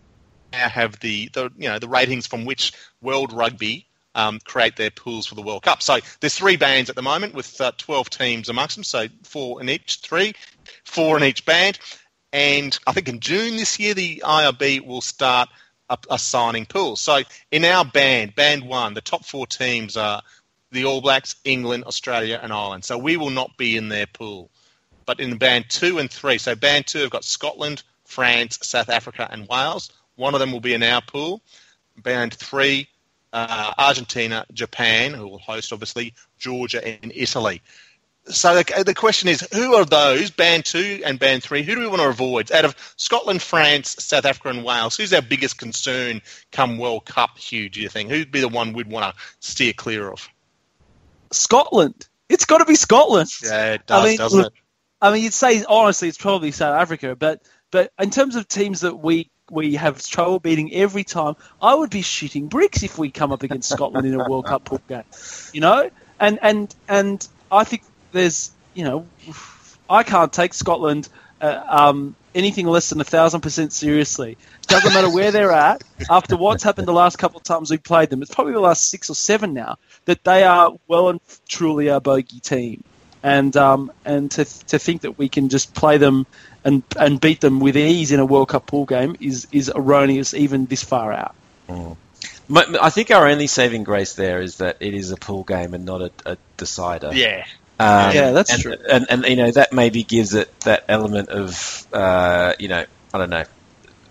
have the, the you know the ratings from which World Rugby um, create their pools for the World Cup. So there's three bands at the moment with uh, 12 teams amongst them. So four in each, three, four in each band. And I think in June this year, the IRB will start assigning pools. So in our band, band one, the top four teams are the All Blacks, England, Australia, and Ireland. So we will not be in their pool. But in band two and three, so band two, have got Scotland, France, South Africa, and Wales. One of them will be in our pool. Band three, uh, Argentina, Japan, who will host obviously, Georgia, and Italy. So the, the question is, who are those band two and band three? Who do we want to avoid out of Scotland, France, South Africa, and Wales? Who's our biggest concern come World Cup? Hugh, do you think? Who'd be the one we'd want to steer clear of? Scotland. It's got to be Scotland. Yeah, it does, I mean, doesn't look, it? I mean, you'd say honestly, it's probably South Africa, but but in terms of teams that we we have trouble beating every time, I would be shooting bricks if we come up against Scotland in a World Cup pool game. You know, and and and I think there's you know, I can't take Scotland uh, um, anything less than a thousand percent seriously. Doesn't matter where they're at. After what's happened the last couple of times we played them, it's probably the last six or seven now that they are well and truly a bogey team, and um, and to to think that we can just play them and and beat them with ease in a World Cup pool game is is erroneous even this far out. My- I think our only saving grace there is that it is a pool game and not a, a decider. Yeah. Um, Yeah, that's and, true. And, and you know that maybe gives it that element of uh, you know I don't know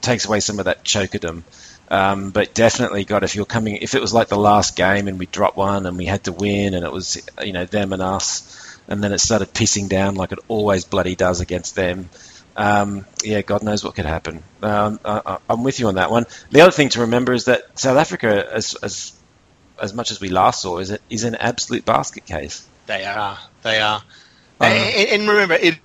takes away some of that chokerdom. Um, but definitely, God, if you're coming, if it was like the last game and we dropped one and we had to win and it was you know them and us, and then it started pissing down like it always bloody does against them. Um, yeah, God knows what could happen. Um, I, I- I'm with you on that one. The other thing to remember is that South Africa, as as as much as we last saw, is is an absolute basket case. They are. They are. Uh-huh. And, and remember, it,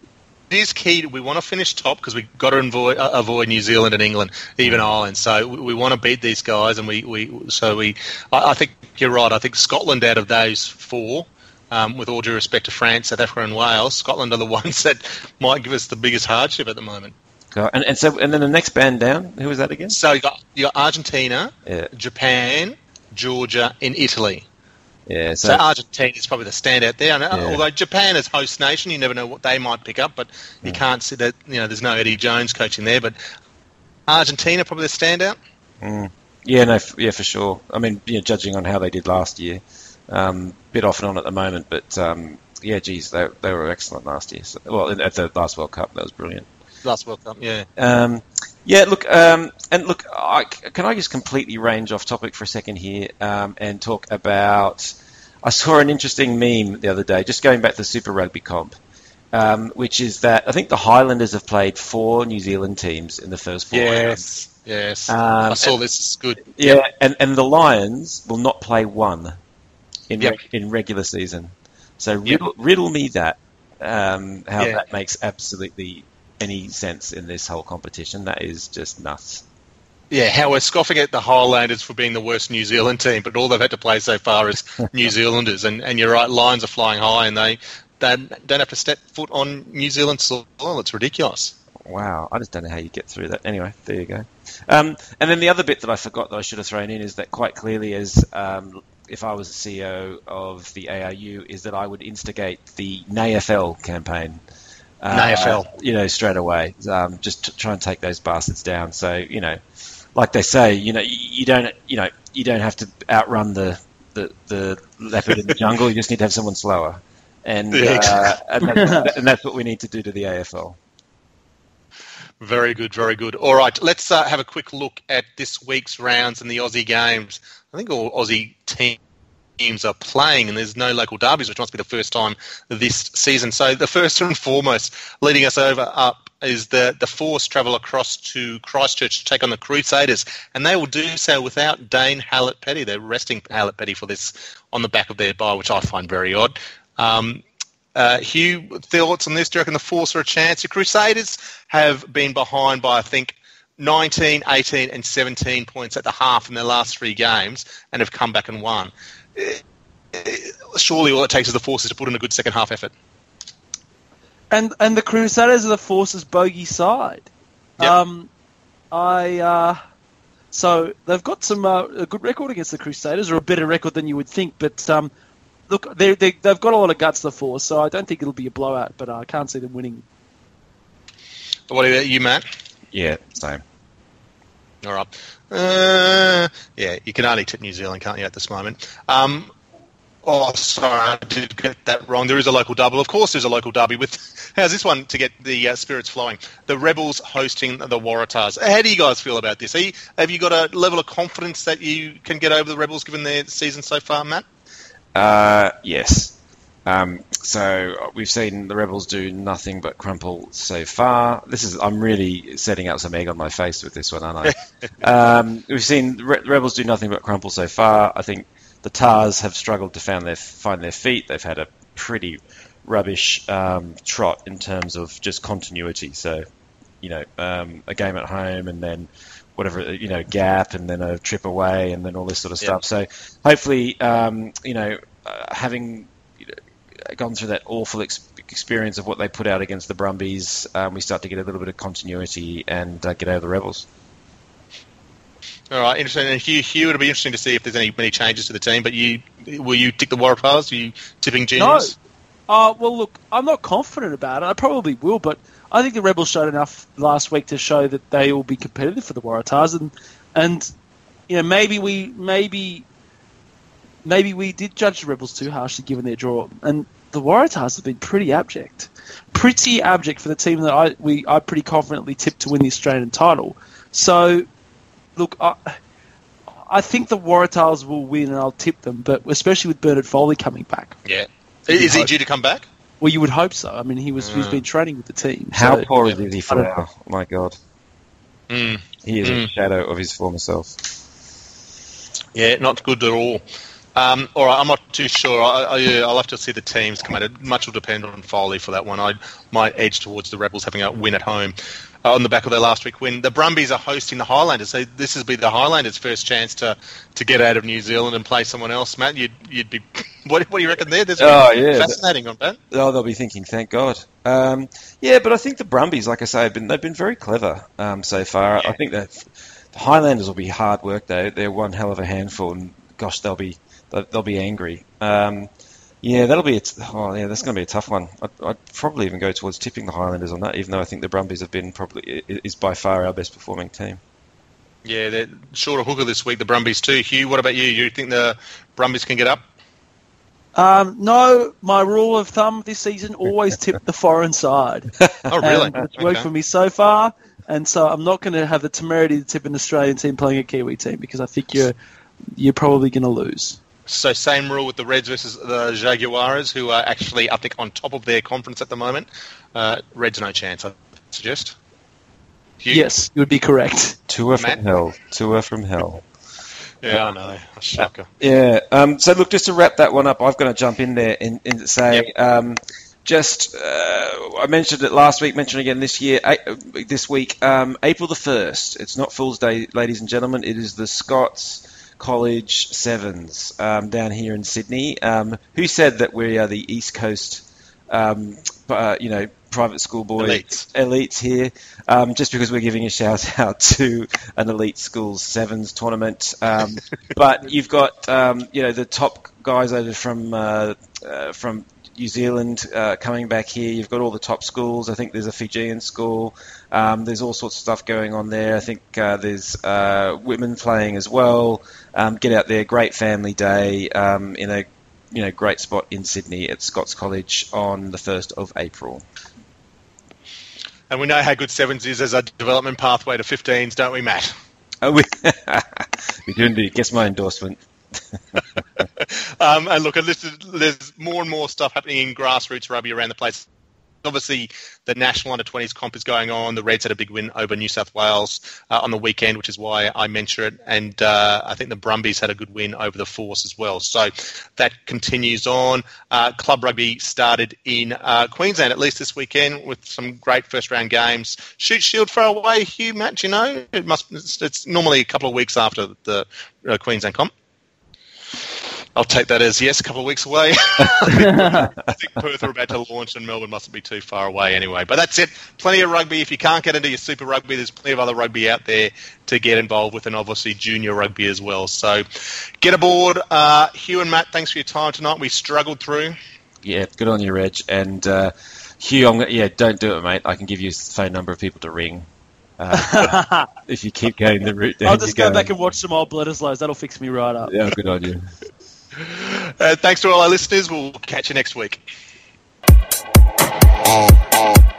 it is key. We want to finish top because we've got to avoid, uh, avoid New Zealand and England, even Ireland. So we, we want to beat these guys, and we, we so we. I, I think you're right. I think Scotland out of those four. Um, with all due respect to France, South Africa, and Wales, Scotland are the ones that might give us the biggest hardship at the moment. God. And, and so, and then the next band down, who was that again? So you got you got Argentina, Yeah, Japan, Georgia, and Italy. Yeah. So So, Argentina is probably the standout there. And uh, Yeah. although Japan is host nation, you never know what they might pick up. But you can't see that. You know, there's no Eddie Jones coaching there. But Argentina probably the standout. yeah, no, f- yeah, for sure. I mean, you know, judging on how they did last year, um, bit off and on at the moment, but um, yeah, geez, they, they were excellent last year. So, well, at the last World Cup, that was brilliant. Last World Cup, yeah. Um, yeah, look, um, and look, I, can I just completely range off topic for a second here um, and talk about? I saw an interesting meme the other day, just going back to the Super Rugby comp, um, which is that I think the Highlanders have played four New Zealand teams in the first four rounds. Yes, yes. Um, I saw this. It's good. Yeah, and, and the Lions will not play one in Yep. in regular season. So Yep. riddle, riddle me that um, how Yeah. that makes absolutely any sense in this whole competition. That is just nuts. Yeah, how we're scoffing at the Highlanders for being the worst New Zealand team, but all they've had to play so far is New Zealanders. And, and you're right, Lions are flying high, and they, they don't have to step foot on New Zealand soil. It's ridiculous. Wow, I just don't know how you get through that. Anyway, there you go. Um, and then the other bit that I forgot that I should have thrown in is that quite clearly, as um, if I was the CEO of the ARU, is that I would instigate the NAFL campaign. Uh, NAFL. you know, straight away, um, just to try and take those bastards down. So, you know, like they say, you know, you, you don't, you know, you don't have to outrun the the, the leopard in the jungle. You just need to have someone slower, and uh, and, that's, and that's what we need to do to the AFL. Very good, very good. All right, let's uh, have a quick look at this week's rounds in the Aussie games. I think all Aussie teams are playing, and there's no local derbies, which must be the first time this season. So the first and foremost, leading us over up is the the Force travel across to Christchurch to take on the Crusaders, and they will do so without Dane Haylett-Petty. They're resting Haylett-Petty for this on the back of their bye, which I find very odd. Um, uh, Hugh, thoughts on this? Do you reckon the Force are a chance? The Crusaders have been behind by, I think, 19, 18, and 17 points at the half in their last three games and have come back and won. Surely all it takes is the Forces to put in a good second half effort. and and the Crusaders are the Forces bogey side. Yep. Um, I uh, so they've got some uh, a good record against the Crusaders, or a better record than you would think. But um, look, they they they've got a lot of guts, the Force. So I don't think it'll be a blowout, but I can't see them winning. What about you, Matt? Yeah, same. All right. Uh, yeah, you can only tip New Zealand, can't you, at this moment? Um, oh, sorry, I did get that wrong. There is a local double. Of course, there's a local derby. With how's this one to get the uh, spirits flowing? The Rebels hosting the Waratahs. How do you guys feel about this? You, have you got a level of confidence that you can get over the Rebels given their season so far, Matt? Uh, yes. Um, so we've seen the Rebels do nothing but crumple so far. This is I'm really setting out some egg on my face with this one, aren't I? um, we've seen the Re- Rebels do nothing but crumple so far. I think the Tahs have struggled to find their find their feet. They've had a pretty rubbish um, trot in terms of just continuity. So you know, um, a game at home and then whatever you know gap and then a trip away and then all this sort of stuff. So hopefully, um, you know, uh, having gone through that awful ex- experience of what they put out against the Brumbies, um, we start to get a little bit of continuity and uh, get over the Rebels. All right, interesting. And Hugh, Hugh, it'll be interesting to see if there's any many changes to the team. But you, will you tick the Waratahs? Are you tipping genius? No. Uh, well, look, I'm not confident about it. I probably will, but I think the Rebels showed enough last week to show that they will be competitive for the Waratahs, and and you know maybe we maybe maybe we did judge the Rebels too harshly given their draw, and the Waratahs have been pretty abject, pretty abject for the team that I we I pretty confidently tipped to win the Australian title. So, look, I, I think the Waratahs will win, and I'll tip them, but especially with Bernard Foley coming back. Yeah, is he due to come back? Well, you would hope so. I mean, he was he's been training with the team. How so- poor is he for now? Oh my God, Mm. he is a Mm. shadow of his former self. Yeah, not good at all. Um, all right, I'm not too sure. I, I, I'll have to see the teams come out. Much will depend on Foley for that one. I might edge towards the Rebels having a win at home uh, on the back of their last week win. The Brumbies are hosting the Highlanders, so this will be the Highlanders' first chance to, to get out of New Zealand and play someone else. Matt, you'd, you'd be. What, what do you reckon there? This Oh, yeah. fascinating on that. Oh, they'll be thinking, thank God. Um, yeah, but I think the Brumbies, like I say, have been they've been very clever um, so far. I think that the Highlanders will be hard work though. They're one hell of a handful, and gosh, they'll be they'll, they'll be angry. Um, yeah, that'll be a t- oh yeah, that's going to be a tough one. I'd, I'd probably even go towards tipping the Highlanders on that, even though I think the Brumbies have been probably is by far our best performing team. Yeah, they're short of hooker this week, the Brumbies too. Hugh, what about you? You think the Brumbies can get up? Um, no, my rule of thumb this season always tip the foreign side. Oh, really? And it's worked Okay. for me so far, and so I'm not going to have the temerity to tip an Australian team playing a Kiwi team because I think you're you're probably going to lose. So same rule with the Reds versus the Jaguars, who are actually up there on top of their conference at the moment. Uh, Reds no chance, I suggest. Hugh? Yes, you would be correct. Tour Matt? from hell, tour from hell. Yeah, I know. A shocker. Yeah. Um, so look, just to wrap that one up, I've got to jump in there and, and say, um, just uh, I mentioned it last week, mentioned again this year, uh, this week, um, April the first. It's not Fool's Day, ladies and gentlemen. It is the Scots College Sevens um, down here in Sydney. Um, who said that we are the East Coast? Um, uh, you know, private school boy Elites. elites here, um, just because we're giving a shout out to an elite schools sevens tournament. Um, but you've got um, you know the top guys over from uh, uh, from New Zealand uh, coming back here. You've got all the top schools. I think there's a Fijian school. Um, there's all sorts of stuff going on there. I think uh, there's uh, women playing as well. Um, get out there, great family day um, in a you know great spot in Sydney at Scots College on the first of April. And we know how good sevens is as a development pathway to 15s, don't we, Matt? Oh, we, we do indeed. Guess my endorsement. Um, and look, there's, more and more stuff happening in grassroots rugby around the place. Obviously, the national under 20s comp is going on. The Reds had a big win over New South Wales uh, on the weekend, which is why I mention it. And uh, I think the Brumbies had a good win over the Force as well. So that continues on. Uh, Club rugby started in uh, Queensland, at least this weekend, with some great first round games. Shute Shield far away, Hugh, Matt, you know? It must, it's, it's normally a couple of weeks after the uh, Queensland comp. I'll take that as yes, a couple of weeks away. I think Perth are about to launch, and Melbourne mustn't be too far away anyway. But that's it. Plenty of rugby. If you can't get into your Super Rugby, there's plenty of other rugby out there to get involved with, and obviously junior rugby as well. So get aboard. Uh, Hugh and Matt, thanks for your time tonight. We struggled through. Yeah, good on you, Reg. And uh, Hugh, I'm, yeah, don't do it, mate. I can give you a phone number of people to ring. Uh, if you keep going the route down I'll just you're go back and watch some old Bledisloes. That'll fix me right up. Yeah, good on you. Uh, thanks to all our listeners. We'll catch you next week. oh, oh.